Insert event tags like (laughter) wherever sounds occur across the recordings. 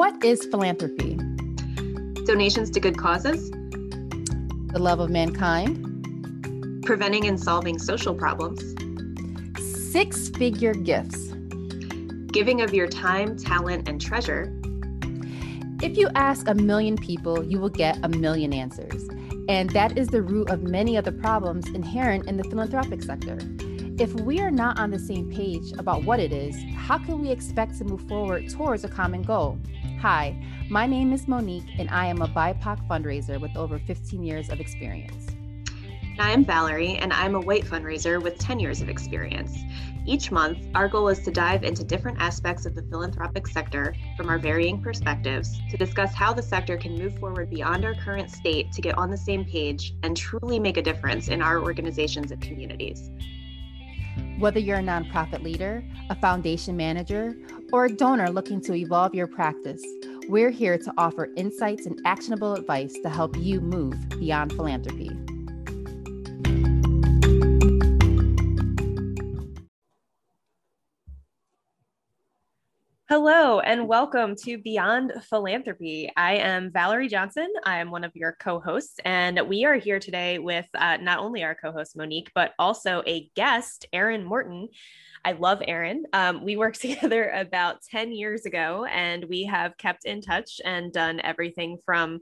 What is philanthropy? Donations to good causes, The love of mankind, preventing and solving social problems, six figure gifts. giving of your time, talent, and treasure, If you ask a million people, you will get a million answers. And that is the root of many of the problems inherent in the philanthropic sector. If we are not on the same page about what it is, how can we expect to move forward towards a common goal? Hi, my name is Monique, and I am a BIPOC fundraiser with over 15 years of experience. I'm Valerie, and I'm a white fundraiser with 10 years of experience. Each month, our goal is to dive into different aspects of the philanthropic sector from our varying perspectives to discuss how the sector can move forward beyond our current state to get on the same page and truly make a difference in our organizations and communities. Whether you're a nonprofit leader, a foundation manager, or a donor looking to evolve your practice, we're here to offer insights and actionable advice to help you move beyond philanthropy. Hello and welcome to Beyond Philanthropy. I am Valerie Johnson. I am one of your co hosts, and we are here today with uh, not only our co host Monique, but also a guest, Erin Morton. I love Erin. Um, we worked (laughs) together about 10 years ago, and we have kept in touch and done everything from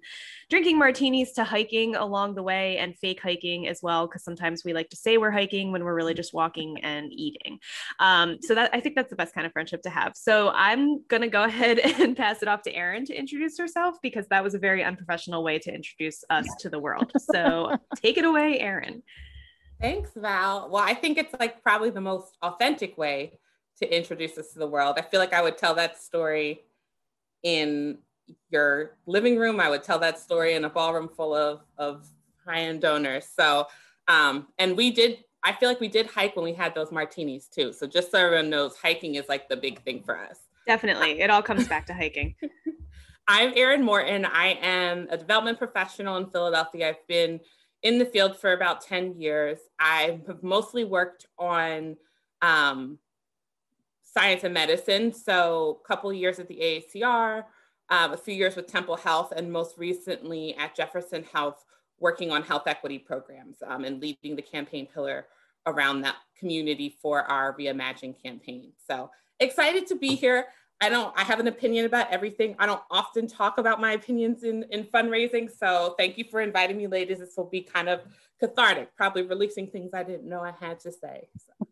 drinking martinis to hiking along the way and fake hiking as well, because sometimes we like to say we're hiking when we're really just walking and eating. Um, so that I think that's the best kind of friendship to have. So I'm gonna go ahead (laughs) and pass it off to Erin to introduce herself because that was a very unprofessional way to introduce us to the world. (laughs) So take it away, Erin. Thanks, Val. Well, I think it's like probably the most authentic way to introduce us to the world. I feel like I would tell that story in your living room. I would tell that story in a ballroom full of, of high-end donors. So, um, and we did, I feel like we did hike when we had those martinis too. So just so everyone knows, hiking is like the big thing for us. Definitely. It all comes back to hiking. (laughs) I'm Erin Morton. I am a development professional in Philadelphia. I've been in the field for about 10 years. I have mostly worked on um, science and medicine. So a couple years at the AACR, um, a few years with Temple Health, and most recently at Jefferson Health, working on health equity programs um, and leading the campaign pillar around that community for our Reimagine campaign. So excited to be here. I don't, I have an opinion about everything. I don't often talk about my opinions in, in fundraising. So thank you for inviting me, ladies. This will be kind of cathartic, probably releasing things I didn't know I had to say. So.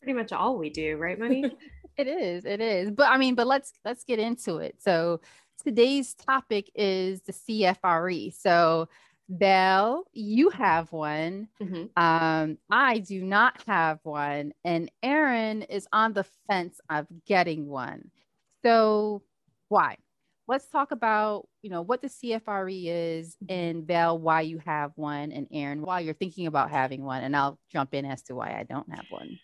Pretty much all we do, right, Money? (laughs) It is, it is. But I mean, but let's let's get into it. So today's topic is the CFRE. So Val, you have one. Mhm. Um, I do not have one, and Erin is on the fence of getting one. So why? Let's talk about you know what the CFRE is, and Val, why you have one, and Erin, why you're thinking about having one, and I'll jump in as to why I don't have one.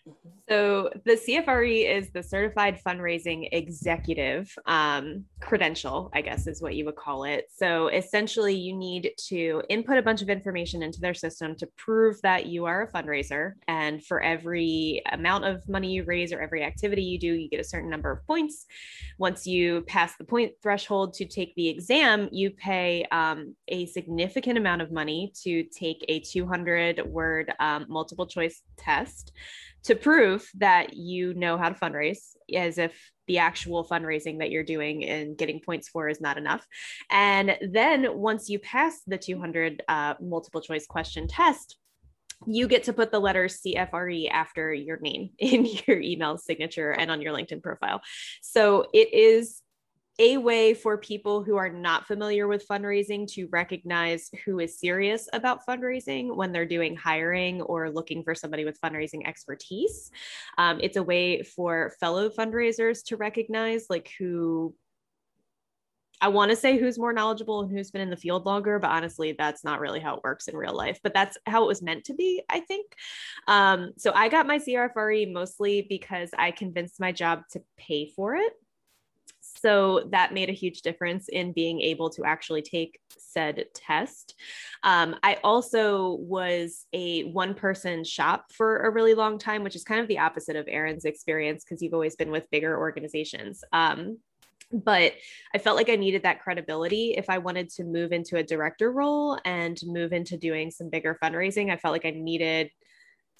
So the CFRE is the Certified Fundraising Executive um, credential, I guess is what you would call it. So essentially, you need to input a bunch of information into their system to prove that you are a fundraiser. And for every amount of money you raise or every activity you do, you get a certain number of points. Once you pass the point threshold to take the exam, you pay um, a significant amount of money to take a 200 word um, multiple choice test to prove that you know how to fundraise as if the actual fundraising that you're doing and getting points for is not enough and then once you pass the 200 uh, multiple choice question test you get to put the letters CFRE after your name (laughs) in your email signature and on your LinkedIn profile. So it is a way for people who are not familiar with fundraising to recognize who is serious about fundraising when they're doing hiring or looking for somebody with fundraising expertise. Um, it's a way for fellow fundraisers to recognize like who I want to say who's more knowledgeable and who's been in the field longer, but honestly, that's not really how it works in real life. But that's how it was meant to be, I think. Um, so I got my CFRE mostly because I convinced my job to pay for it. So that made a huge difference in being able to actually take said test. Um, I also was a one person shop for a really long time, which is kind of the opposite of Erin's experience because you've always been with bigger organizations. Um, but I felt like I needed that credibility if I wanted to move into a director role and move into doing some bigger fundraising. I felt like I needed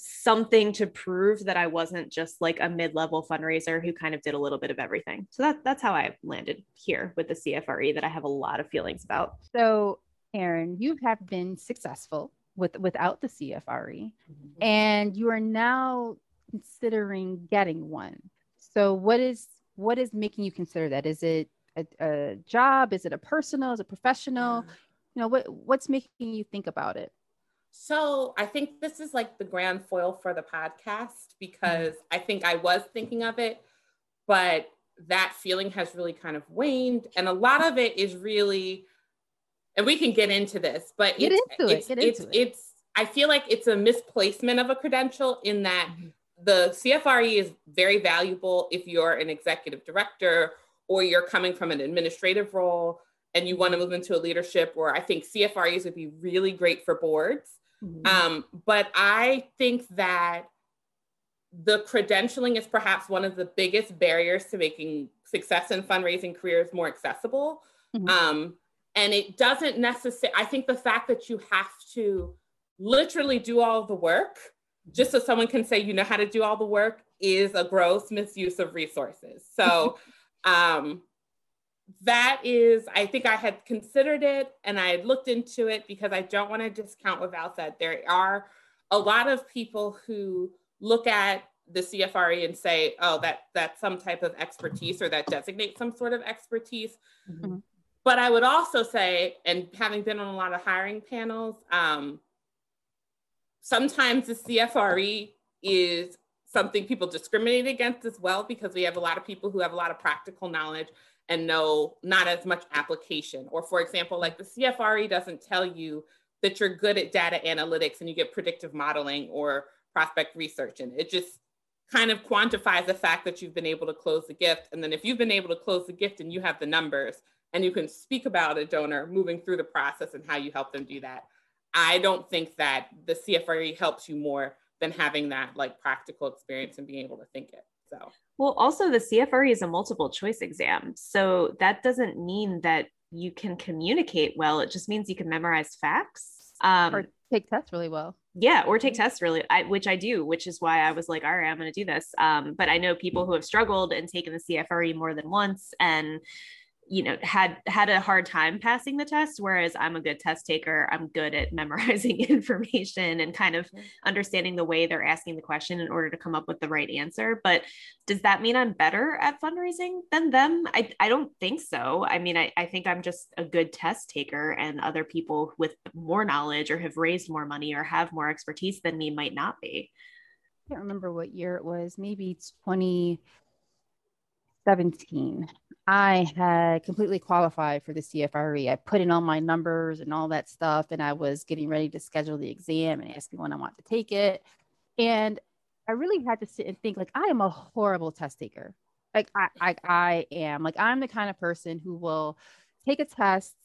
something to prove that I wasn't just like a mid-level fundraiser who kind of did a little bit of everything. So that that's how I landed here with the CFRE that I have a lot of feelings about. So, Erin, you have been successful with without the CFRE mm-hmm. and you are now considering getting one. So what is what is making you consider that? Is it a, a job? Is it a personal? Is it professional? You know, what what's making you think about it? So I think this is like the grand foil for the podcast because mm-hmm. I think I was thinking of it, but that feeling has really kind of waned. And a lot of it is really, and we can get into this, but get it's, into it's, it. Get it's, into it's, it. it's, I feel like it's a misplacement of a credential in that mm-hmm. the CFRE is very valuable if you're an executive director or you're coming from an administrative role and you want to move into a leadership where I think CFREs would be really great for boards. Mm-hmm. Um, but I think that the credentialing is perhaps one of the biggest barriers to making success in fundraising careers more accessible. Mm-hmm. Um, and it doesn't necessarily, I think the fact that you have to literally do all the work just so someone can say you know how to do all the work is a gross misuse of resources. So, (laughs) um, that is, I think I had considered it and I had looked into it because I don't want to discount what Val said. There are a lot of people who look at the CFRE and say, oh, that that's some type of expertise or that designates some sort of expertise. Mm-hmm. But I would also say, and having been on a lot of hiring panels, um, sometimes the CFRE is something people discriminate against as well because we have a lot of people who have a lot of practical knowledge and know not as much application. Or for example, like the CFRE doesn't tell you that you're good at data analytics and you get predictive modeling or prospect research. And it just kind of quantifies the fact that you've been able to close the gift. And then if you've been able to close the gift and you have the numbers and you can speak about a donor moving through the process and how you help them do that, I don't think that the CFRE helps you more than having that like practical experience and being able to think it. So well, also the CFRE is a multiple choice exam. So that doesn't mean that you can communicate well. It just means you can memorize facts. Um, or take tests really well. Yeah, or take tests really, I, which I do, which is why I was like, all right, I'm going to do this. Um, but I know people who have struggled and taken the CFRE more than once and you know had had a hard time passing the test whereas i'm a good test taker. I'm good at (laughs) memorizing information and kind of understanding the way they're asking the question in order to come up with the right answer. But does that mean i'm better at fundraising than them? I, I don't think so. I mean I, I think i'm just a good test taker and other people with more knowledge or have raised more money or have more expertise than me might not be. I can't remember what year it was. Maybe 2017 I had completely qualified for the CFRE. I put in all my numbers and all that stuff, and I was getting ready to schedule the exam and ask me when I want to take it. And I really had to sit and think, like, I am a horrible test taker. Like, I, I, I am. Like, I'm the kind of person who will take a test,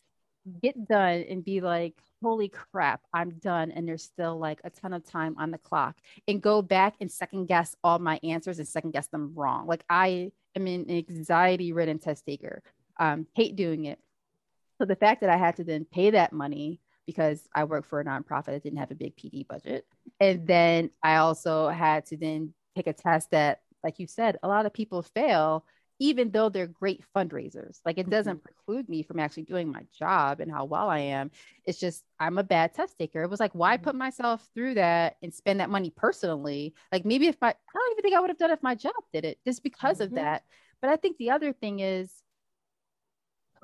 get done, and be like, holy crap, I'm done. And there's still like a ton of time on the clock, and go back and second guess all my answers and second guess them wrong. Like, I am an anxiety ridden test taker. Um, hate doing it. So the fact that I had to then pay that money because I work for a nonprofit that didn't have a big PD budget. And then I also had to then take a test that, like you said, a lot of people fail, even though they're great fundraisers. Like it doesn't mm-hmm. preclude me from actually doing my job and how well I am. It's just I'm a bad test taker. It was like, why mm-hmm. put myself through that and spend that money personally? Like maybe if my, I don't even think I would have done it if my job did it just because mm-hmm. of that. But I think the other thing is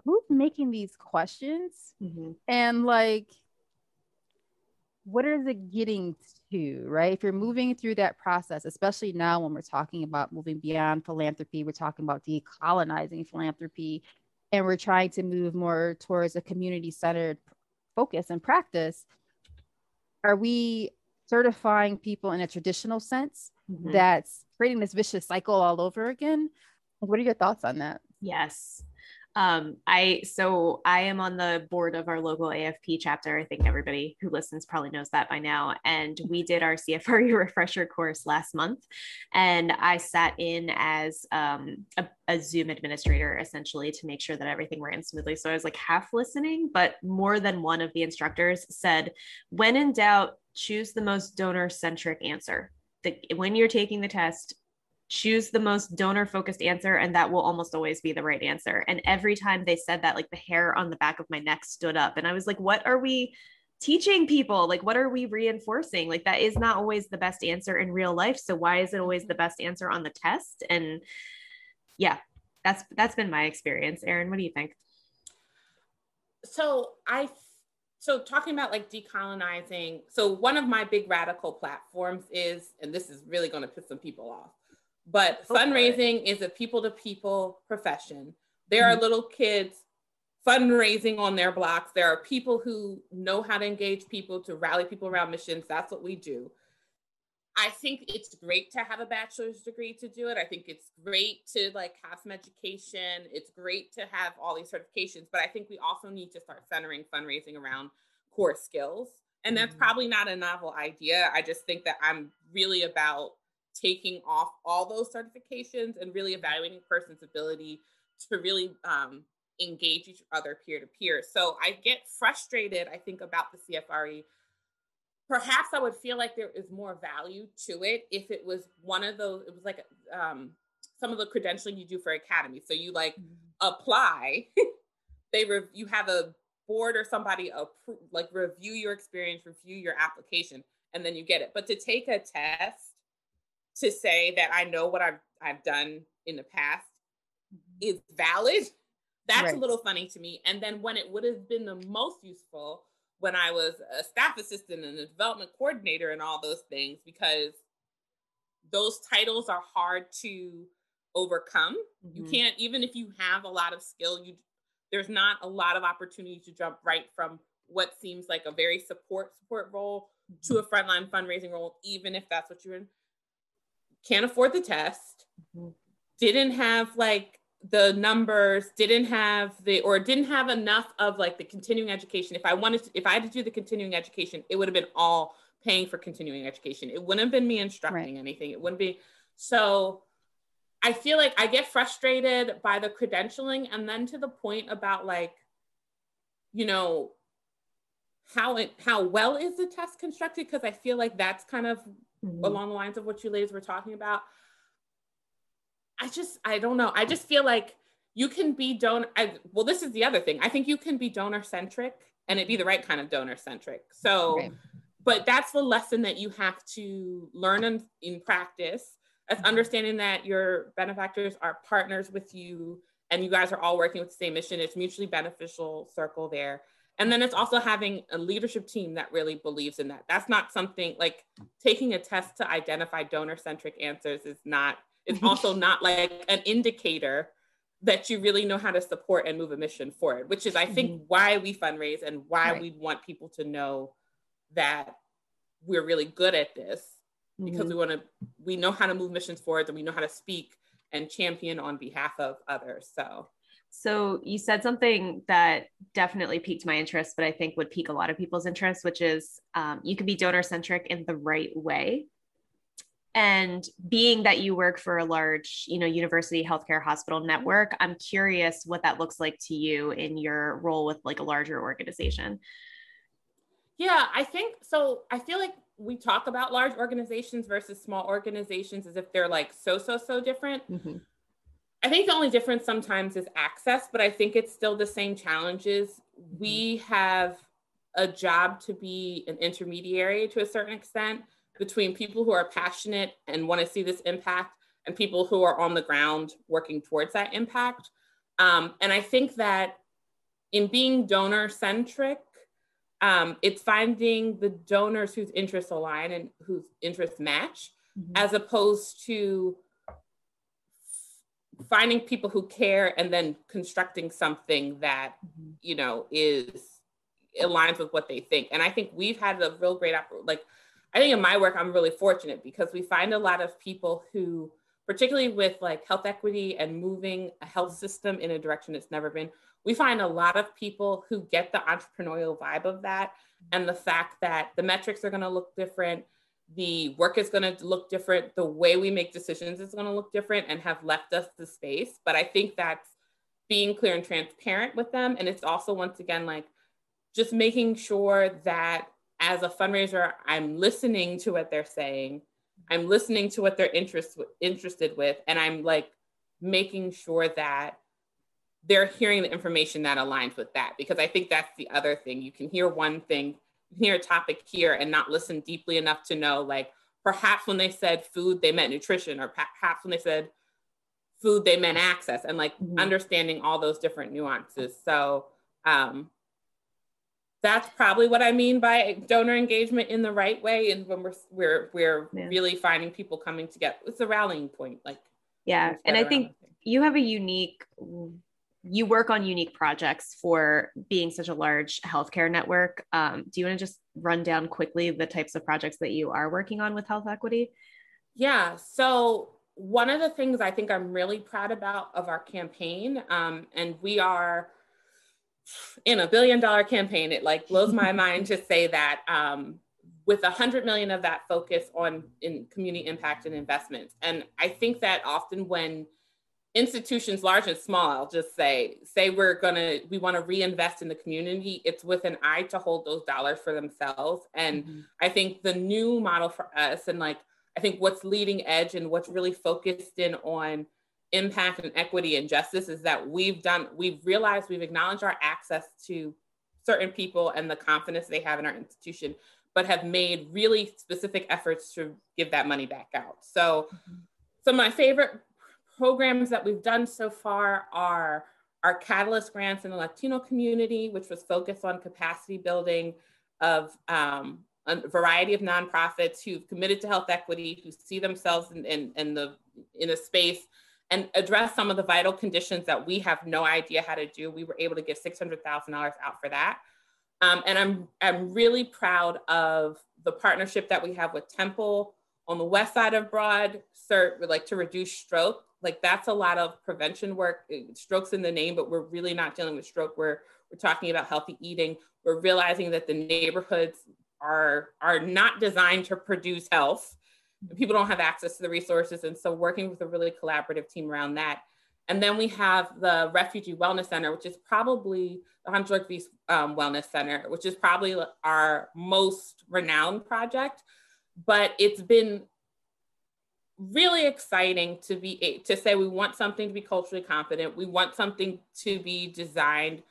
who's making these questions mm-hmm. and like what is it getting to right? If you're moving through that process especially now when we're talking about moving beyond philanthropy we're talking about decolonizing philanthropy and we're trying to move more towards a community centered focus and practice are we certifying people in a traditional sense mm-hmm. that's creating this vicious cycle all over again? What are your thoughts on that? Yes Um, I so I am on the board of our local AFP chapter. I think everybody who listens probably knows that by now. And we did our CFRE (laughs) refresher course last month, and I sat in as um, a, a Zoom administrator essentially to make sure that everything ran smoothly. So I was like half listening, but more than one of the instructors said, "When in doubt, choose the most donor centric answer." The, when you're taking the test, choose the most donor focused answer and that will almost always be the right answer. And every time they said that like the hair on the back of my neck stood up and i was like what are we teaching people? Like what are we reinforcing? Like that is not always the best answer in real life so why is it always the mm-hmm. best answer on the test? And yeah that's that's been my experience. Erin what do you think? So i so talking about like decolonizing so one of my big radical platforms is and this is really going to piss some people off but fundraising is a people to people profession. There mm-hmm. are little kids fundraising on their blocks. There are people who know how to engage people, to rally people around missions. That's what we do. I think it's great to have a bachelor's degree to do it. I think it's great to like have some education. It's great to have all these certifications, but I think we also need to start centering fundraising around core skills. And that's mm-hmm. probably not a novel idea. I just think that I'm really about taking off all those certifications and really evaluating a person's ability to really um, engage each other peer to peer. So I get frustrated, I think, about the CFRE. Perhaps I would feel like there is more value to it if it was one of those, it was like um, some of the credentialing you do for academy. So you like mm-hmm. apply, (laughs) they rev- you have a board or somebody appro- like review your experience, review your application, and then you get it. But to take a test to say that I know what I've I've done in the past mm-hmm. is valid. That's right. a little funny to me. And then when it would have been the most useful when I was a staff assistant and a development coordinator and all those things, because those titles are hard to overcome. Mm-hmm. You can't, even if you have a lot of skill, you there's not a lot of opportunity to jump right from what seems like a very support support role mm-hmm. to a frontline fundraising role, even if that's what you're in can't afford the test, mm-hmm. didn't have like the numbers, didn't have the, or didn't have enough of like the continuing education. If I wanted to, if I had to do the continuing education, it would have been all paying for continuing education. It wouldn't have been me instructing right. anything. It wouldn't be. So I feel like I get frustrated by the credentialing and then to the point about like, you know, how it how well is the test constructed? Because I feel like that's kind of mm-hmm. along the lines of what you ladies were talking about. I just, I don't know. I just feel like you can be donor. I, well, this is the other thing. I think you can be donor centric and it be the right kind of donor centric. So, okay. but that's the lesson that you have to learn in, in practice. As mm-hmm. understanding that your benefactors are partners with you and you guys are all working with the same mission. It's mutually beneficial circle there. And then it's also having a leadership team that really believes in that. That's not something like taking a test to identify donor centric answers is not, it's (laughs) also not like an indicator that you really know how to support and move a mission forward, which is, I think, mm-hmm. why we fundraise and why right. we want people to know that we're really good at this because mm-hmm. we want to, we know how to move missions forward and we know how to speak and champion on behalf of others. So so you said something that definitely piqued my interest, but I think would pique a lot of people's interest, which is um, you can be donor centric in the right way. And being that you work for a large, you know, university healthcare hospital network, I'm curious what that looks like to you in your role with like a larger organization. Yeah, I think so. I feel like we talk about large organizations versus small organizations as if they're like so so so different. Mm-hmm. I think the only difference sometimes is access, but I think it's still the same challenges. We have a job to be an intermediary to a certain extent between people who are passionate and want to see this impact and people who are on the ground working towards that impact. Um, and I think that in being donor centric, um, it's finding the donors whose interests align and whose interests match, mm-hmm. as opposed to finding people who care and then constructing something that mm-hmm. you know is aligns with what they think. And i think we've had a real great like i think in my work i'm really fortunate because we find a lot of people who particularly with like health equity and moving a health system in a direction it's never been, we find a lot of people who get the entrepreneurial vibe of that and the fact that the metrics are going to look different the work is going to look different the way we make decisions is going to look different and have left us the space. But i think that's being clear and transparent with them. And it's also once again like just making sure that as a fundraiser i'm listening to what they're saying i'm listening to what they're interest, interested with and i'm like making sure that they're hearing the information that aligns with that. Because i think that's the other thing. You can hear one thing hear a topic here and not listen deeply enough to know like perhaps when they said food they meant nutrition or perhaps when they said food they meant access and like mm-hmm. understanding all those different nuances so um that's probably what i mean by donor engagement in the right way and when we're we're we're yeah. really finding people coming together it's a rallying point like yeah and i think you have a unique you work on unique projects for being such a large healthcare network. Um, do you want to just run down quickly the types of projects that you are working on with health equity? Yeah. So, one of the things I think I'm really proud about of our campaign, um, and we are in a billion dollar campaign, it like blows my (laughs) mind to say that um, with a hundred million of that focus on in community impact and investments. And I think that often when institutions large and small i'll just say say we're to we want to reinvest in the community it's with an eye to hold those dollars for themselves and mm-hmm. i think the new model for us and like i think what's leading edge and what's really focused in on impact and equity and justice is that we've done we've realized we've acknowledged our access to certain people and the confidence they have in our institution but have made really specific efforts to give that money back out so mm-hmm. so my favorite programs that we've done so far are our Catalyst grants in the Latino community, which was focused on capacity building of um, a variety of nonprofits who've committed to health equity, who see themselves in, in, in, the, in a space and address some of the vital conditions that we have no idea how to do. We were able to get $600,000 out for that. Um, and I'm, I'm really proud of the partnership that we have with Temple on the west side of Broad, CERT, like to reduce stroke. Like that's a lot of prevention work. Strokes in the name but we're really not dealing with stroke. We're we're talking about healthy eating. We're realizing that the neighborhoods are are not designed to produce health. People don't have access to the resources and so working with a really collaborative team around that. And then we have the refugee wellness center which is probably the Hansjörg um, wellness center which is probably our most renowned project but it's been really exciting to be to say we want something to be culturally competent we want something to be designed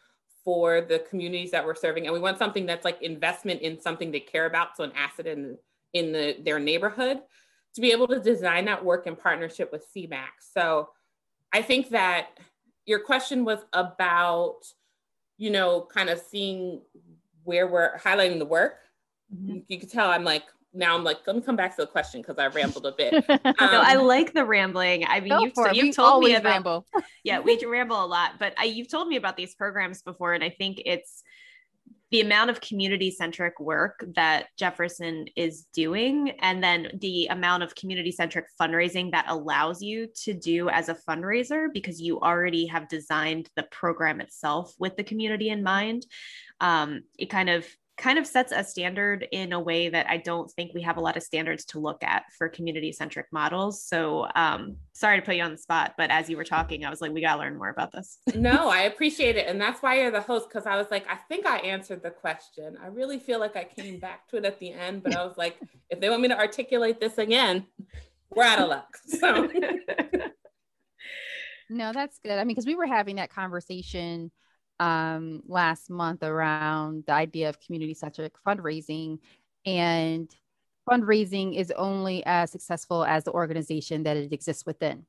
for the communities that we're serving and we want something that's like investment in something they care about so an asset in in the, their neighborhood to be able to design that work in partnership with SEAMAAC so i think that your question was about you know kind of seeing where we're highlighting the work mm-hmm. you can tell i'm like now I'm like, let me come back to the question because I rambled a bit. Um, (laughs) no, I like the rambling. I mean, you've, so you've told me about, ramble. (laughs) yeah, we ramble a lot, but I, you've told me about these programs before, and I think it's the amount of community centric work that Jefferson is doing, and then the amount of community centric fundraising that allows you to do as a fundraiser because you already have designed the program itself with the community in mind. Um, it kind of kind of sets a standard in a way that I don't think we have a lot of standards to look at for community centric models. So, um, sorry to put you on the spot, but as you were talking, I was like, we got to learn more about this. (laughs) no, I appreciate it. And that's why you're the host, because I was like, I think I answered the question. I really feel like I came back to it at the end, but I was like, if they want me to articulate this again, we're out of luck. (laughs) So, (laughs) no, that's good. I mean, because we were having that conversation um, last month around the idea of community centric fundraising. And fundraising is only as successful as the organization that it exists within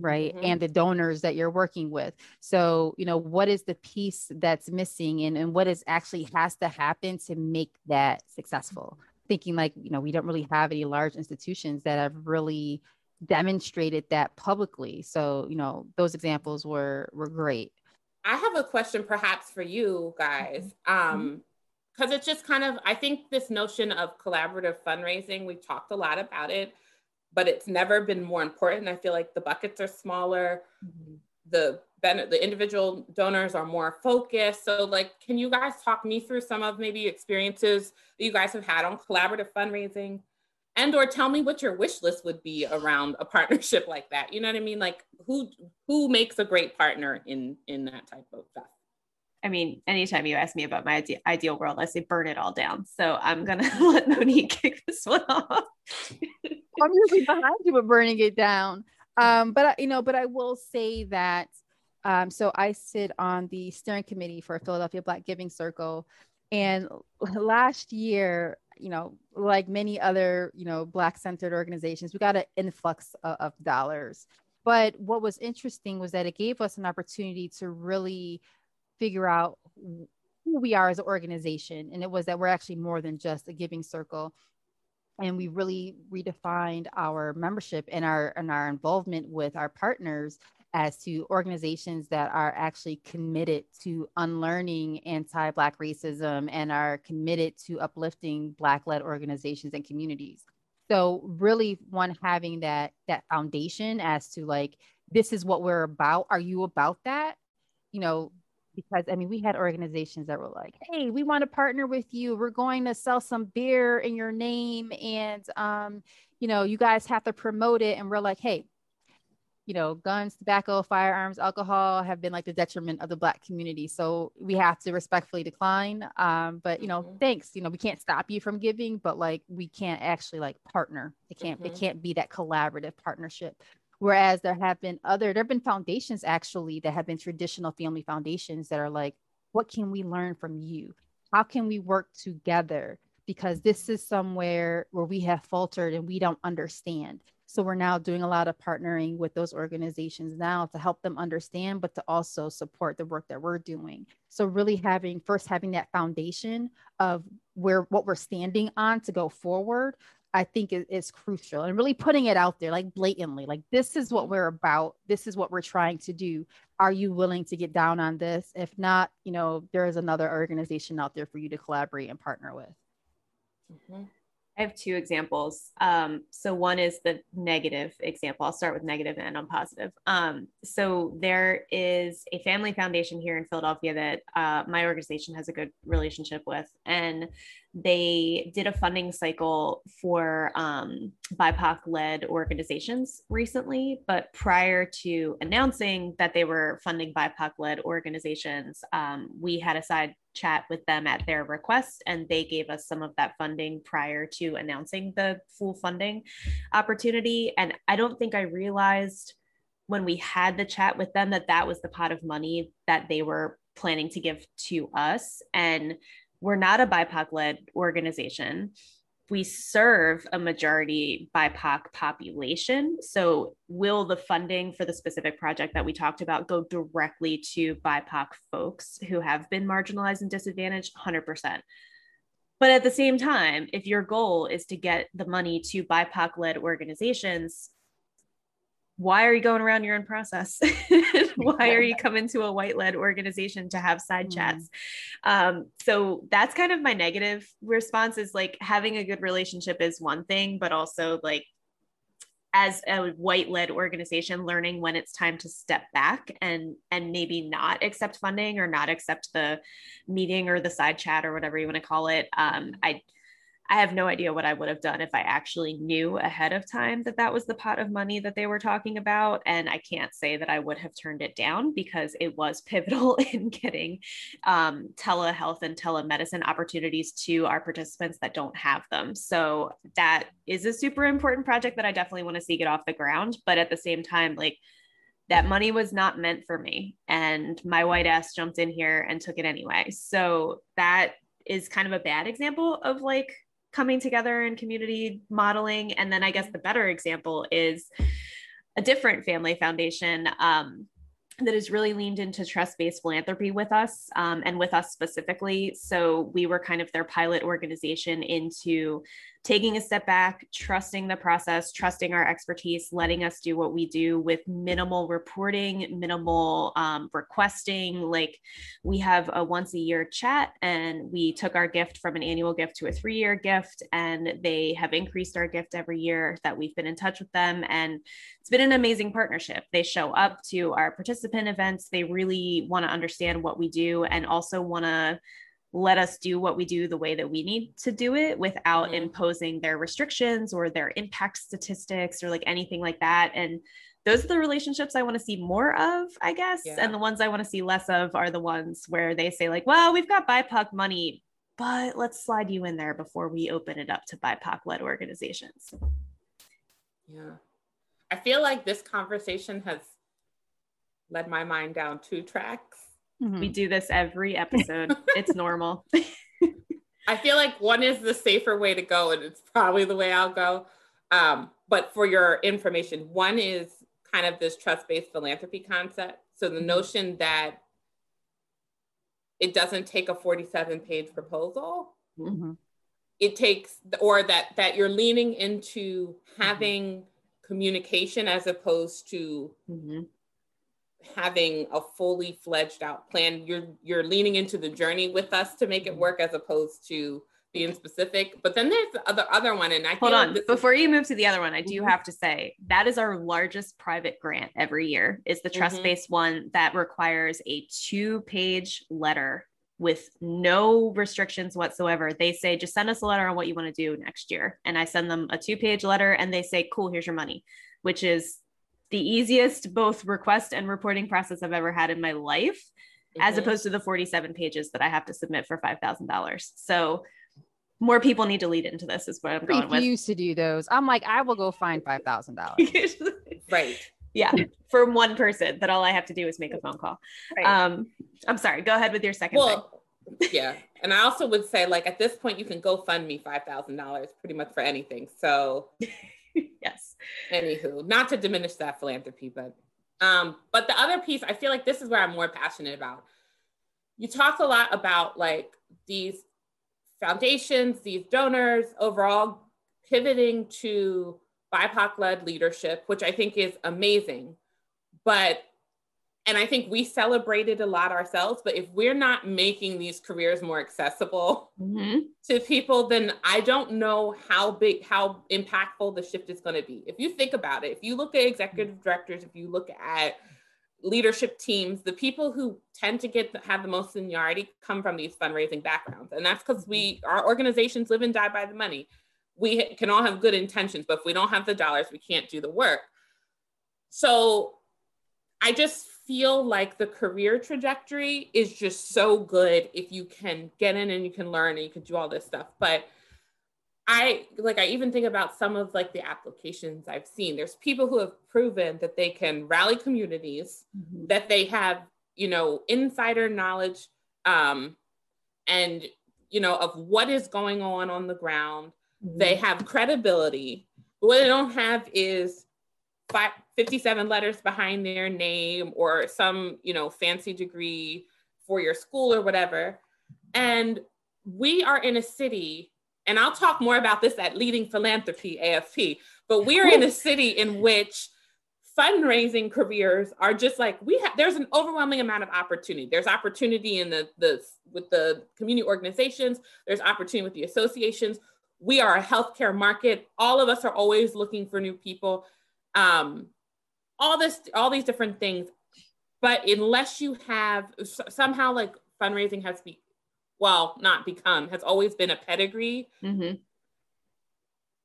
right? Mm-hmm. and the donors that you're working with. So you know what is the piece that's missing and, and what is actually has to happen to make that successful? Thinking like you know we don't really have any large institutions that have really demonstrated that publicly. So you know those examples were were great I have a question perhaps for you guys. Mm-hmm. Um, because it's just kind of, I think this notion of collaborative fundraising, we've talked a lot about it. but it's never been more important. I feel like the buckets are smaller. Mm-hmm. The the individual donors are more focused. So like, can you guys talk me through some of maybe experiences that you guys have had on collaborative fundraising and or tell me what your wish list would be around a (laughs) partnership like that. You know what I mean? Like who, who makes a great partner in, in that type of stuff? I mean, anytime you ask me about my ide- ideal world, I say burn it all down. So I'm gonna (laughs) let Monique (laughs) kick this one off. I'm usually behind you with burning it down. Um, but you know, but I will say that um, so I sit on the steering committee for Philadelphia Black Giving Circle. And last year, you know, like many other, you know, Black centered organizations, we got an influx of, of dollars. But what was interesting was that it gave us an opportunity to really figure out who we are as an organization. And it was that we're actually more than just a giving circle. And we really redefined our membership and our and our involvement with our partners as to organizations that are actually committed to unlearning anti Black racism and are committed to uplifting Black led organizations and communities. So really one having that that foundation as to like this is what we're about. Are you about that? You know, because I mean we had organizations that were like, "Hey, we want to partner with you. We're going to sell some beer in your name and um, you know, you guys have to promote it." And we're like, "Hey, you know, guns, tobacco, firearms, alcohol have been like the detriment of the Black community. So we have to respectfully decline. Um, but you know, mm-hmm. thanks. You know, we can't stop you from giving, but like we can't actually like partner. It can't. Mm-hmm. It can't be that collaborative partnership. Whereas there have been other, there have been foundations actually that have been traditional family foundations that are like, what can we learn from you? How can we work together? Because this is somewhere where we have faltered and we don't understand so we're now doing a lot of partnering with those organizations now to help them understand, but to also support the work that we're doing. So really having first having that foundation of where what we're standing on to go forward, I think is, is crucial and really putting it out there like blatantly, like this is what we're about. This is what we're trying to do. Are you willing to get down on this? If not, you know, there is another organization out there for you to collaborate and partner with. Mm-hmm. I have two examples. Um, so one is the negative example. I'll start with negative and on positive. Um, so there is a family foundation here in Philadelphia that uh, my organization has a good relationship with, and they did a funding cycle for um, BIPOC led organizations recently. But prior to announcing that they were funding BIPOC led organizations, um, we had a side chat with them at their request, and they gave us some of that funding prior to announcing the full funding opportunity. And I don't think I realized when we had the chat with them that that was the pot of money that they were planning to give to us. And we're not a BIPOC led organization. We serve a majority BIPOC population. So, will the funding for the specific project that we talked about go directly to BIPOC folks who have been marginalized and disadvantaged? 100%. But at the same time, if your goal is to get the money to BIPOC led organizations, why are you going around your own process? (laughs) (laughs) why are you coming to a white led organization to have side mm. chats? Um, so that's kind of my negative response is like having a good relationship is one thing, but also like as a white led organization learning when it's time to step back and and maybe not accept funding or not accept the meeting or the side chat or whatever you want to call it um, i I have no idea what I would have done if I actually knew ahead of time that that was the pot of money that they were talking about. And I can't say that I would have turned it down because it was (laughs) pivotal in getting um, telehealth and telemedicine opportunities to our participants that don't have them. So that is a super important project that I definitely want to see get off the ground. But at the same time, like, that money was not meant for me. And my white ass jumped in here and took it anyway. So that is kind of a bad example of like coming together and community modeling. And then I guess the better example is a different family foundation um, that has really leaned into trust based philanthropy with us um, and with us specifically. So we were kind of their pilot organization into taking a step back, trusting the process, trusting our expertise, letting us do what we do with minimal reporting, minimal um, requesting. Like we have a once a year chat, and we took our gift from an annual gift to a three year gift, and they have increased our gift every year that we've been in touch with them. And it's been an amazing partnership. They show up to our participant events, they really want to understand what we do and also want to let us do what we do the way that we need to do it without mm-hmm. imposing their restrictions or their impact statistics or like anything like that. And those are the relationships I want to see more of, I guess. Yeah. And the ones I want to see less of are the ones where they say, like, well, we've got BIPOC money, but let's slide you in there before we open it up to BIPOC led organizations. Yeah. I feel like this conversation has led my mind down two tracks. Mm-hmm. We do this every episode. it's normal. (laughs) I feel like one is the safer way to go, and it's probably the way I'll go. Um, but for your information, one is kind of this trust based philanthropy concept. So the mm-hmm. notion that it doesn't take a 47 page proposal. Mm-hmm. It takes, or that that you're leaning into having mm-hmm. communication as opposed to mm-hmm having a fully fledged out plan. You're you're leaning into the journey with us to make it work as opposed to being specific. But then there's the other other one, and I can hold on before is- you move to the other one. I do mm-hmm. have to say that is our largest private grant every year. Is the trust based mm-hmm. one that requires a two page letter with no restrictions whatsoever. They say just send us a letter on what you want to do next year, and I send them a two page letter, and they say cool, here's your money, which is the easiest both request and reporting process I've ever had in my life, mm-hmm. as opposed to the 47 pages that I have to submit for $5,000. So more people need to lead into this is what I'm going with. used to do those. I'm like, I will go find $5,000. (laughs) right. Yeah. For one person that all I have to do is make a phone call. Right. Um, I'm sorry, go ahead with your second well, yeah. And I also would say like at this point you can go fund me $5,000 pretty much for anything. So (laughs) yes. Anywho, not to diminish that philanthropy, but um, but the other piece, I feel like this is where I'm more passionate about. You talk a lot about like these foundations, these donors, overall pivoting to BIPOC led leadership, which I think is amazing. But and I think we celebrated a lot ourselves, but if we're not making these careers more accessible mm-hmm. to people, then I don't know how big, how impactful the shift is going to be. If you think about it, if you look at executive directors, if you look at leadership teams, the people who tend to get have the most seniority come from these fundraising backgrounds, and that's because we our organizations live and die by the money. We can all have good intentions, but if we don't have the dollars, we can't do the work. So I just feel like the career trajectory is just so good if you can get in and you can learn and you can do all this stuff. But I like I even think about some of like the applications I've seen. There's people who have proven that they can rally communities, mm-hmm. that they have, you know, insider knowledge um and you know of what is going on on the ground. Mm-hmm. They have credibility. But what they don't have is five, 57 letters behind their name or some, you know, fancy degree for your school or whatever. And we are in a city, and I'll talk more about this at Leading Philanthropy AFP, but we are in a city in which fundraising careers are just like we have there's an overwhelming amount of opportunity. There's opportunity in the the with the community organizations. There's opportunity with the associations. We are a healthcare market. All of us are always looking for new people. Um, all this, all these different things. But unless you have somehow like fundraising has be, well, not become, has always been a pedigree mm-hmm.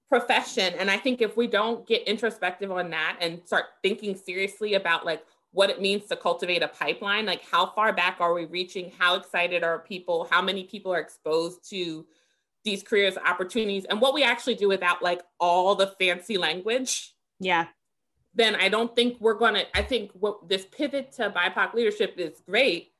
profession. And I think if we don't get introspective on that and start thinking seriously about like what it means to cultivate a pipeline, like how far back are we reaching? How excited are people? How many people are exposed to these careers opportunities and what we actually do without like all the fancy language. Yeah then I don't think we're going to, I think what this pivot to BIPOC leadership is great.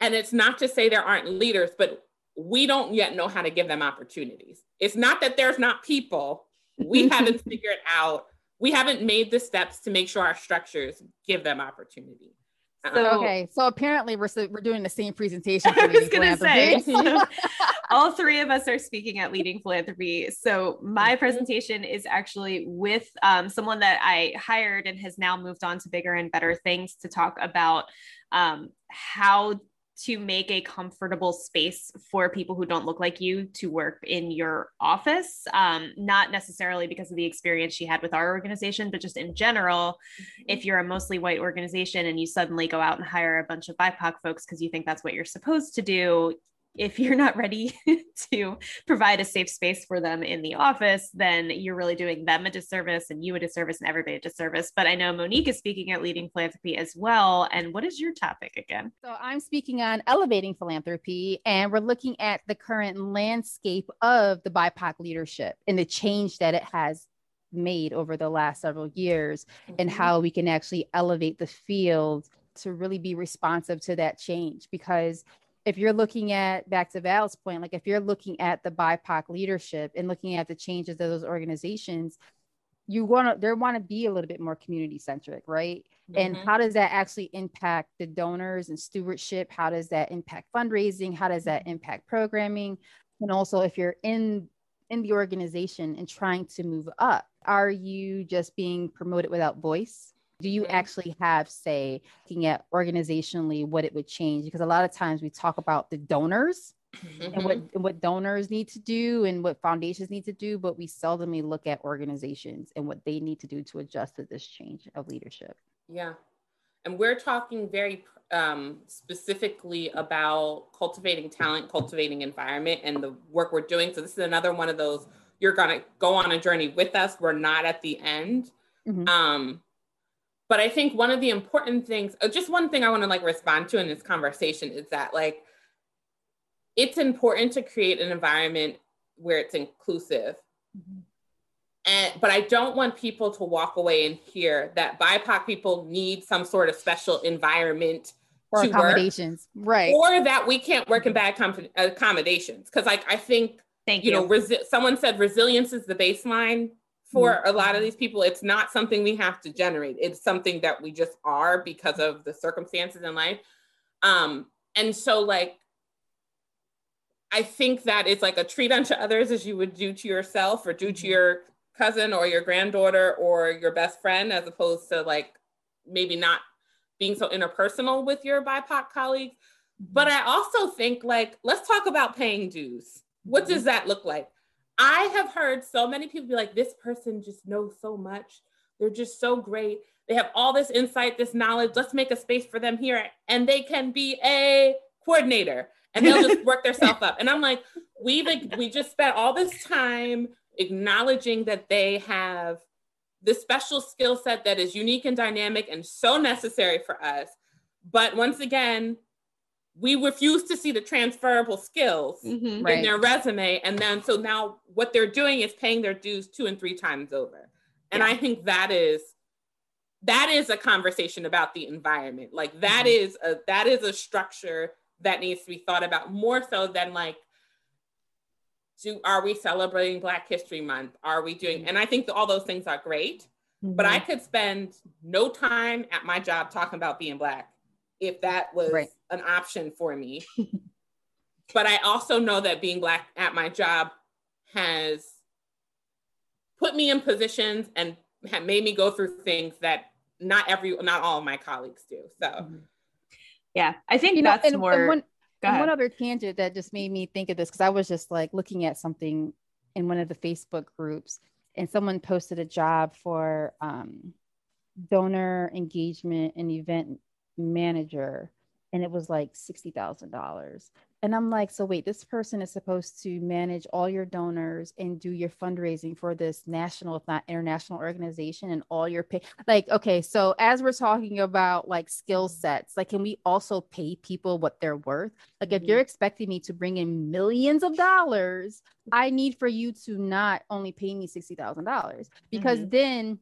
And it's not to say there aren't leaders, but we don't yet know how to give them opportunities. It's not that there's not people. We (laughs) haven't figured out, we haven't made the steps to make sure our structures give them opportunity. So, okay, so apparently we're we're doing the same presentation. (laughs) I was going to say, so (laughs) all three of us are speaking at Leading Philanthropy. So my mm-hmm. presentation is actually with um, someone that I hired and has now moved on to bigger and better things to talk about um, how to make a comfortable space for people who don't look like you to work in your office. Um, not necessarily because of the experience she had with our organization, but just in general, mm-hmm. if you're a mostly white organization and you suddenly go out and hire a bunch of BIPOC folks because you think that's what you're supposed to do, if you're not ready (laughs) to provide a safe space for them in the office, then you're really doing them a disservice and you a disservice and everybody a disservice. But I know Monique is speaking at Leading Philanthropy as well. And what is your topic again? So I'm speaking on elevating philanthropy, and we're looking at the current landscape of the BIPOC leadership and the change that it has made over the last several years mm-hmm. and how we can actually elevate the field to really be responsive to that change because if you're looking at back to Val's point, like if you're looking at the BIPOC leadership and looking at the changes of those organizations, you want to they want to be a little bit more community centric, right? Mm-hmm. And how does that actually impact the donors and stewardship? How does that impact fundraising? How does that impact programming? And also, if you're in in the organization and trying to move up, are you just being promoted without voice? Do you actually have say looking at organizationally what it would change? Because a lot of times we talk about the donors mm-hmm. and what and what donors need to do and what foundations need to do but we seldomly look at organizations and what they need to do to adjust to this change of leadership. Yeah. And we're talking very um, specifically about cultivating talent cultivating environment and the work we're doing. So this is another one of those you're going to go on a journey with us. We're not at the end. Mm-hmm. um, but I think one of the important things, uh, just one thing I want to like respond to in this conversation is that like it's important to create an environment where it's inclusive. Mm-hmm. And but I don't want people to walk away and hear that BIPOC people need some sort of special environment or accommodations, work, right? Or that we can't work in bad com- accommodations. Because like I think, Thank you, you know, resi- someone said resilience is the baseline for mm-hmm. a lot of these people, it's not something we have to generate. It's something that we just are because of the circumstances in life. Um, and so like I think that it's like a treat unto others as you would do to yourself or do to mm-hmm. your cousin or your granddaughter or your best friend, as opposed to like maybe not being so interpersonal with your BIPOC colleagues. But mm-hmm. I also think like, let's talk about paying dues. What does that look like? I have heard so many people be like, this person just knows so much. They're just so great. They have all this insight, this knowledge. Let's make a space for them here. And they can be a coordinator and they'll just (laughs) work themselves up. And I'm like, we've we just spent all this time acknowledging that they have this special skill set that is unique and dynamic and so necessary for us. But once again, we refuse to see the transferable skills mm-hmm, in their resume. And then so now what they're doing is paying their dues two and three times over. And yeah. I think that is that is a conversation about the environment. Like that mm-hmm. is a that is a structure that needs to be thought about more so than like do are we celebrating Black History Month? Are we doing mm-hmm. and I think all those things are great. But I mm-hmm. could spend no time at my job talking about being black if that was right. an option for me. (laughs) but I also know that being Black at my job has put me in positions and have made me go through things that not every, not all of my colleagues do. So, mm-hmm. yeah, I think you that's know, and, more. And one, and one other tangent that just made me think of this because I was just like looking at something in one of the Facebook groups, and someone posted a job for um, donor engagement and event manager and it was like $60,000. And I'm like, so wait, this person is supposed to manage all your donors and do your fundraising for this national, if not international organization and all your pay. Like, okay, so as we're talking about like skill sets, like, can we also pay people what they're worth? Like, mm-hmm. if you're expecting me to bring in millions of dollars, I need for you to not only pay me $60,000 because mm-hmm. then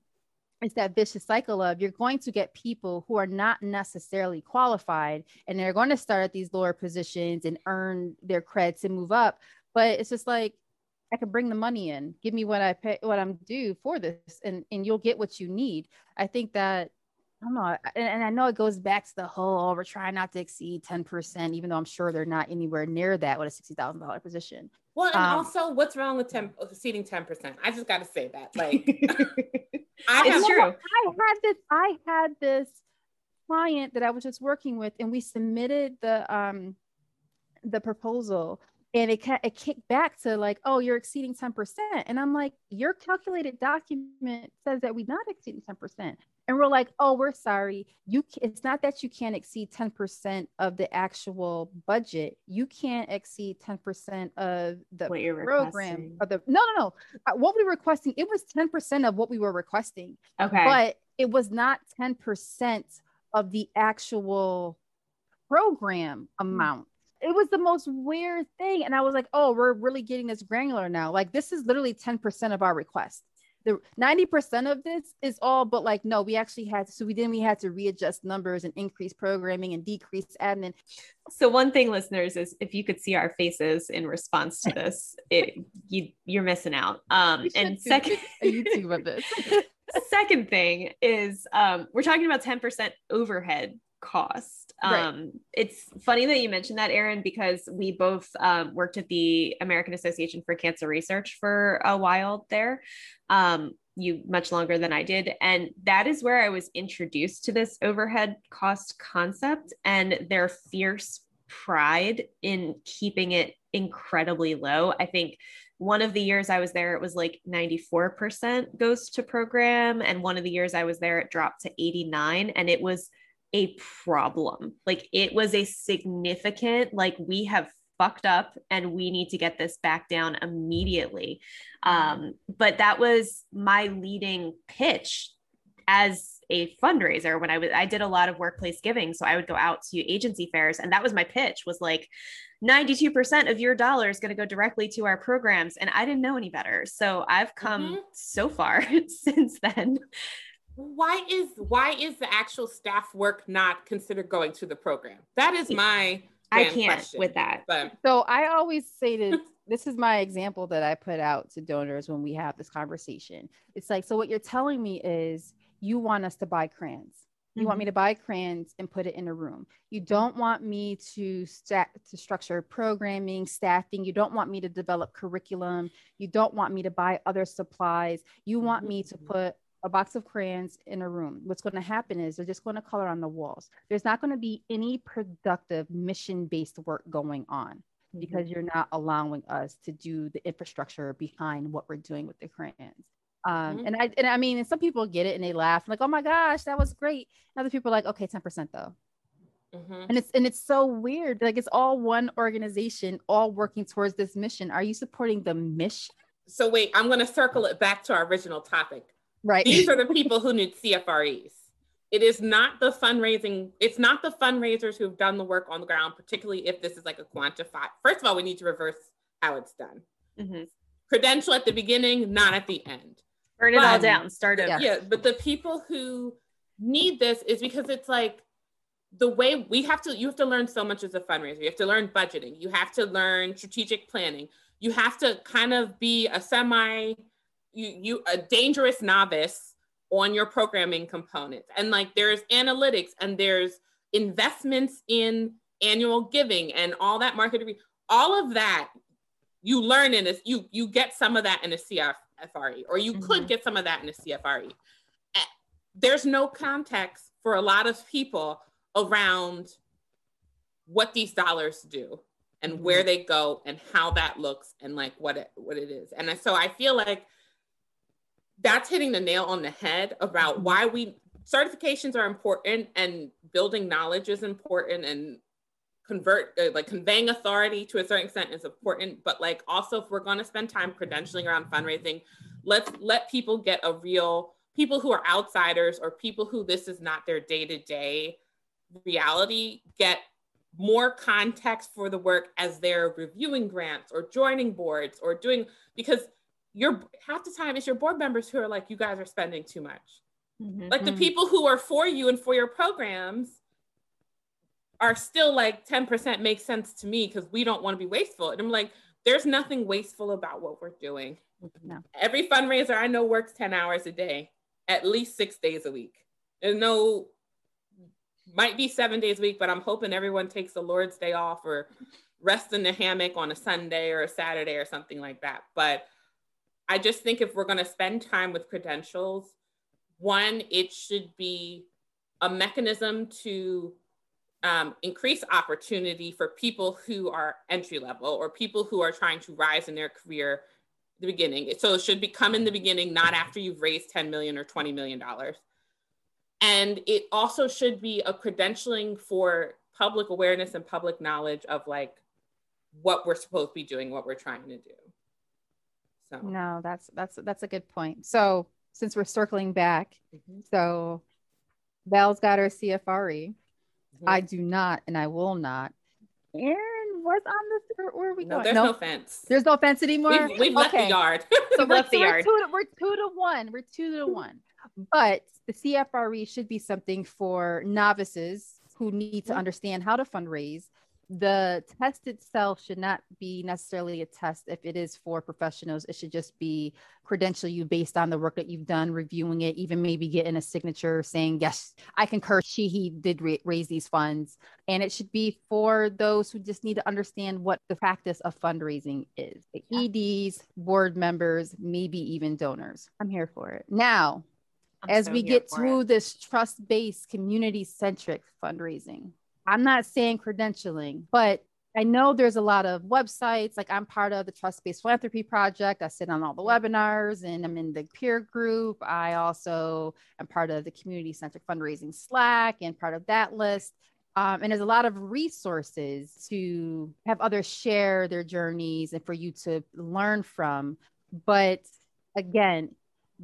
it's that vicious cycle of you're going to get people who are not necessarily qualified and they're going to start at these lower positions and earn their cred and move up but it's just like i can bring the money in give me what i pay what i'm due for this and and you'll get what you need i think that I don't know. And, and, I know it goes back to the whole, oh, we're trying not to exceed 10%, even though I'm sure they're not anywhere near that with a $60,000 position. Well, and um, also what's wrong with 10, exceeding 10%? I just got to say that. Like, (laughs) I have, true. I had this, I had this client that I was just working with and we submitted the, um, the proposal and it, it kicked back to like oh you're exceeding 10% and i'm like your calculated document says that we're not exceeding 10% and we're like oh we're sorry you it's not that you can't exceed 10% of the actual budget you can't exceed 10% of the program of the no no no uh, what we were requesting it was 10% of what we were requesting okay but it was not 10% of the actual program hmm. amount it was the most weird thing. And I was like, oh, we're really getting this granular now. Like, this is literally 10% of our request. The 90% of this is all, but like, no, we actually had to, so we then we had to readjust numbers and increase programming and decrease admin. So one thing, listeners, is if you could see our faces in response to this, it, you you're missing out. Um, and second, YouTube of this. (laughs) second thing is um, we're talking about 10% overhead cost. Right. Um, it's funny that you mentioned that, Erin, because we both um, worked at the American Association for Cancer Research for a while there. Um, you much longer than I did. And that is where I was introduced to this overhead cost concept and their fierce pride in keeping it incredibly low. I think one of the years I was there, it was like 94% goes to program. And one of the years I was there, it dropped to 89. And it was a problem. Like it was a significant, like we have fucked up and we need to get this back down immediately. Um, but that was my leading pitch as a fundraiser when I was I did a lot of workplace giving. So I would go out to agency fairs and that was my pitch was like 92% of your dollar is going to go directly to our programs. And I didn't know any better. So I've come mm-hmm. so far (laughs) since then why is why is the actual staff work not considered going to the program? That is my I can't question. with that. But so I always say that this is my example that I put out to donors when we have this conversation. It's like, so what you're telling me is you want us to buy crayons. You mm-hmm. want me mm-hmm. to buy crayons and put it in a room. You don't want me to stat to structure programming, staffing. You don't want me to develop curriculum. You don't want me to buy other supplies. You want mm-hmm. me to mm-hmm. put a box of crayons in a room, what's going to happen is they're just going to color on the walls. There's not going to be any productive mission based work going on mm-hmm. because you're not allowing us to do the infrastructure behind what we're doing with the crayons. Um, mm-hmm. and I and I mean, and some people get it and they laugh like, "Oh my gosh, that was great." And other people are like, "Okay, ten percent though." Mm-hmm. And it's and it's so weird. Like it's all one organization, all working towards this mission. Are you supporting the mission? So wait, I'm going to circle it back to our original topic. Right. These are the people who need CFREs. It is not the fundraising, it's not the fundraisers who've done the work on the ground, particularly if this is like a quantified. First of all, we need to reverse how it's done. Mm-hmm. Credential at the beginning, not at the end. Burn it but, all down, start over. Yeah, but the people who need this is because it's like the way we have to, you have to learn so much as a fundraiser. You have to learn budgeting, you have to learn strategic planning, you have to kind of be a semi you you a dangerous novice on your programming components and like there's analytics and there's investments in annual giving and all that market all of that you learn in this you you get some of that in a CFRE or you mm-hmm. could get some of that in a CFRE eh, there's no context for a lot of people around what these dollars do and mm-hmm. where they go and how that looks and like what it what it is and so i feel like that's hitting the nail on the head about mm-hmm. why we certifications are important and building knowledge is important and convert uh, like conveying authority to a certain extent is important but like also if we're going to spend time credentialing around fundraising let's let people get a real people who are outsiders or people who this is not their day-to-day reality get more context for the work as they're reviewing grants or joining boards or doing because you're half the time it's your board members who are like, you guys are spending too much. Mm-hmm. Like the people who are for you and for your programs are still like 10% makes sense to me because we don't want to be wasteful. And I'm like, there's nothing wasteful about what we're doing. No. Every fundraiser I know works 10 hours a day, at least six days a week. And no, might be seven days a week, but I'm hoping everyone takes the Lord's Day off or rest in the hammock on a Sunday or a Saturday or something like that. But I just think if we're going to spend time with credentials, one, it should be a mechanism to um, increase opportunity for people who are entry level or people who are trying to rise in their career the beginning. So it should become in the beginning, not after you've raised 10 million or 20 million dollars. And it also should be a credentialing for public awareness and public knowledge of like what we're supposed to be doing, what we're trying to do. So no, that's that's that's a good point. So since we're circling back, mm-hmm. so Val's got her CFRE. Mm-hmm. I do not, and I will not. Erin was on the third. where are we no, going? There's no, no fence. There's no fence anymore. We've, we've left the yard. (laughs) so we're, left the yard. We're two, we're two to one. We're two to one. But the CFRE should be something for novices who need to mm-hmm. understand how to fundraise the test itself should not be necessarily a test if it is for professionals. It should just be credential you based on the work that you've done reviewing it even maybe getting a signature saying yes i concur. She he did ra- raise these funds. And it should be for those who just need to understand what the practice of fundraising is. The eds board members maybe even donors. I'm here for it. Now I'm as so we get through it. this trust-based community-centric fundraising I'm not saying credentialing, but I know there's a lot of websites. Like I'm part of the Trust Based Philanthropy Project. I sit on all the webinars and I'm in the peer group. I also am part of the Community Centric Fundraising Slack and part of that list. Um, and there's a lot of resources to have others share their journeys and for you to learn from. But again,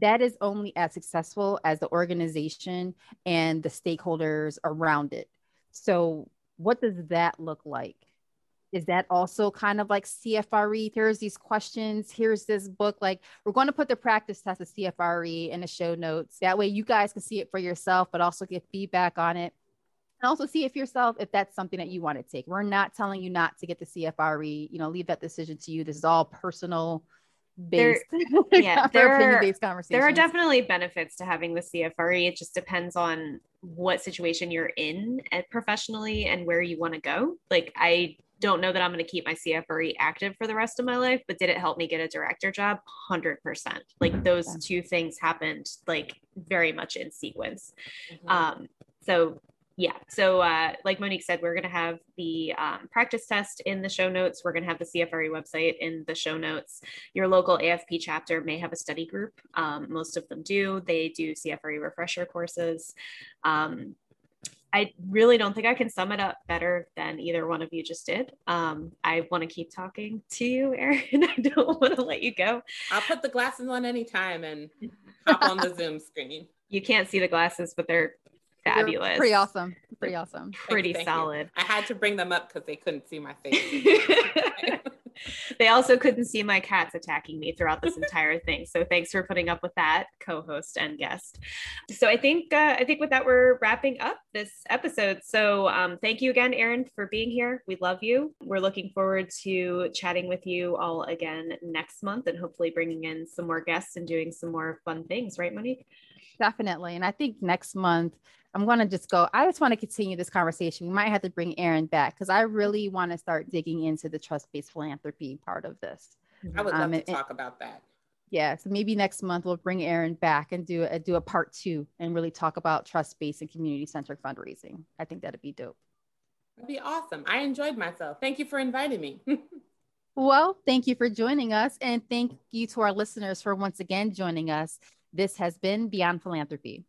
that is only as successful as the organization and the stakeholders around it. So, what does that look like? Is that also kind of like CFRE? Here's these questions. Here's this book. Like, we're going to put the practice test of CFRE in the show notes. That way, you guys can see it for yourself, but also get feedback on it. And also see if yourself if that's something that you want to take. We're not telling you not to get the CFRE. You know, leave that decision to you. This is all personal (laughs) based there, yeah there are, there are definitely benefits to having the cfre it just depends on what situation you're in professionally and where you want to go. Like i don't know that i'm going to keep my cfre active for the rest of my life but did it help me get a director job? 100% like those two things happened like very much in sequence. Mm-hmm. um so yeah. So, uh, like Monique said, we're going to have the um, practice test in the show notes. We're going to have the CFRE website in the show notes. Your local AFP chapter may have a study group. Um, most of them do. They do CFRE refresher courses. Um, I really don't think I can sum it up better than either one of you just did. Um, I want to keep talking to you, Erin. (laughs) I don't want to let you go. I'll put the glasses on anytime and (laughs) hop on the Zoom screen. You can't see the glasses, but they're fabulous. You're pretty awesome. Pretty awesome. Pretty thank solid. You. I had to bring them up because they couldn't see my (laughs) face. they also couldn't see my cats attacking me throughout this entire thing. So thanks for putting up with that, co-host and guest. So I think uh, I think with that we're wrapping up this episode. So um, thank you again, Erin, for being here. We love you. We're looking forward to chatting with you all again next month and hopefully bringing in some more guests and doing some more fun things. Right, Monique? Definitely. And I think next month I'm going to just go. I just want to continue this conversation. We might have to bring Erin back because I really want to start digging into the trust based philanthropy part of this. I would love um, to and, talk about that. Yeah, so maybe next month we'll bring Erin back and do a do a part two and really talk about trust based and community centric fundraising. I think that'd be dope. That'd be awesome. I enjoyed myself. Thank you for inviting me. (laughs) well, thank you for joining us, and thank you to our listeners for once again joining us. This has been Beyond Philanthropy.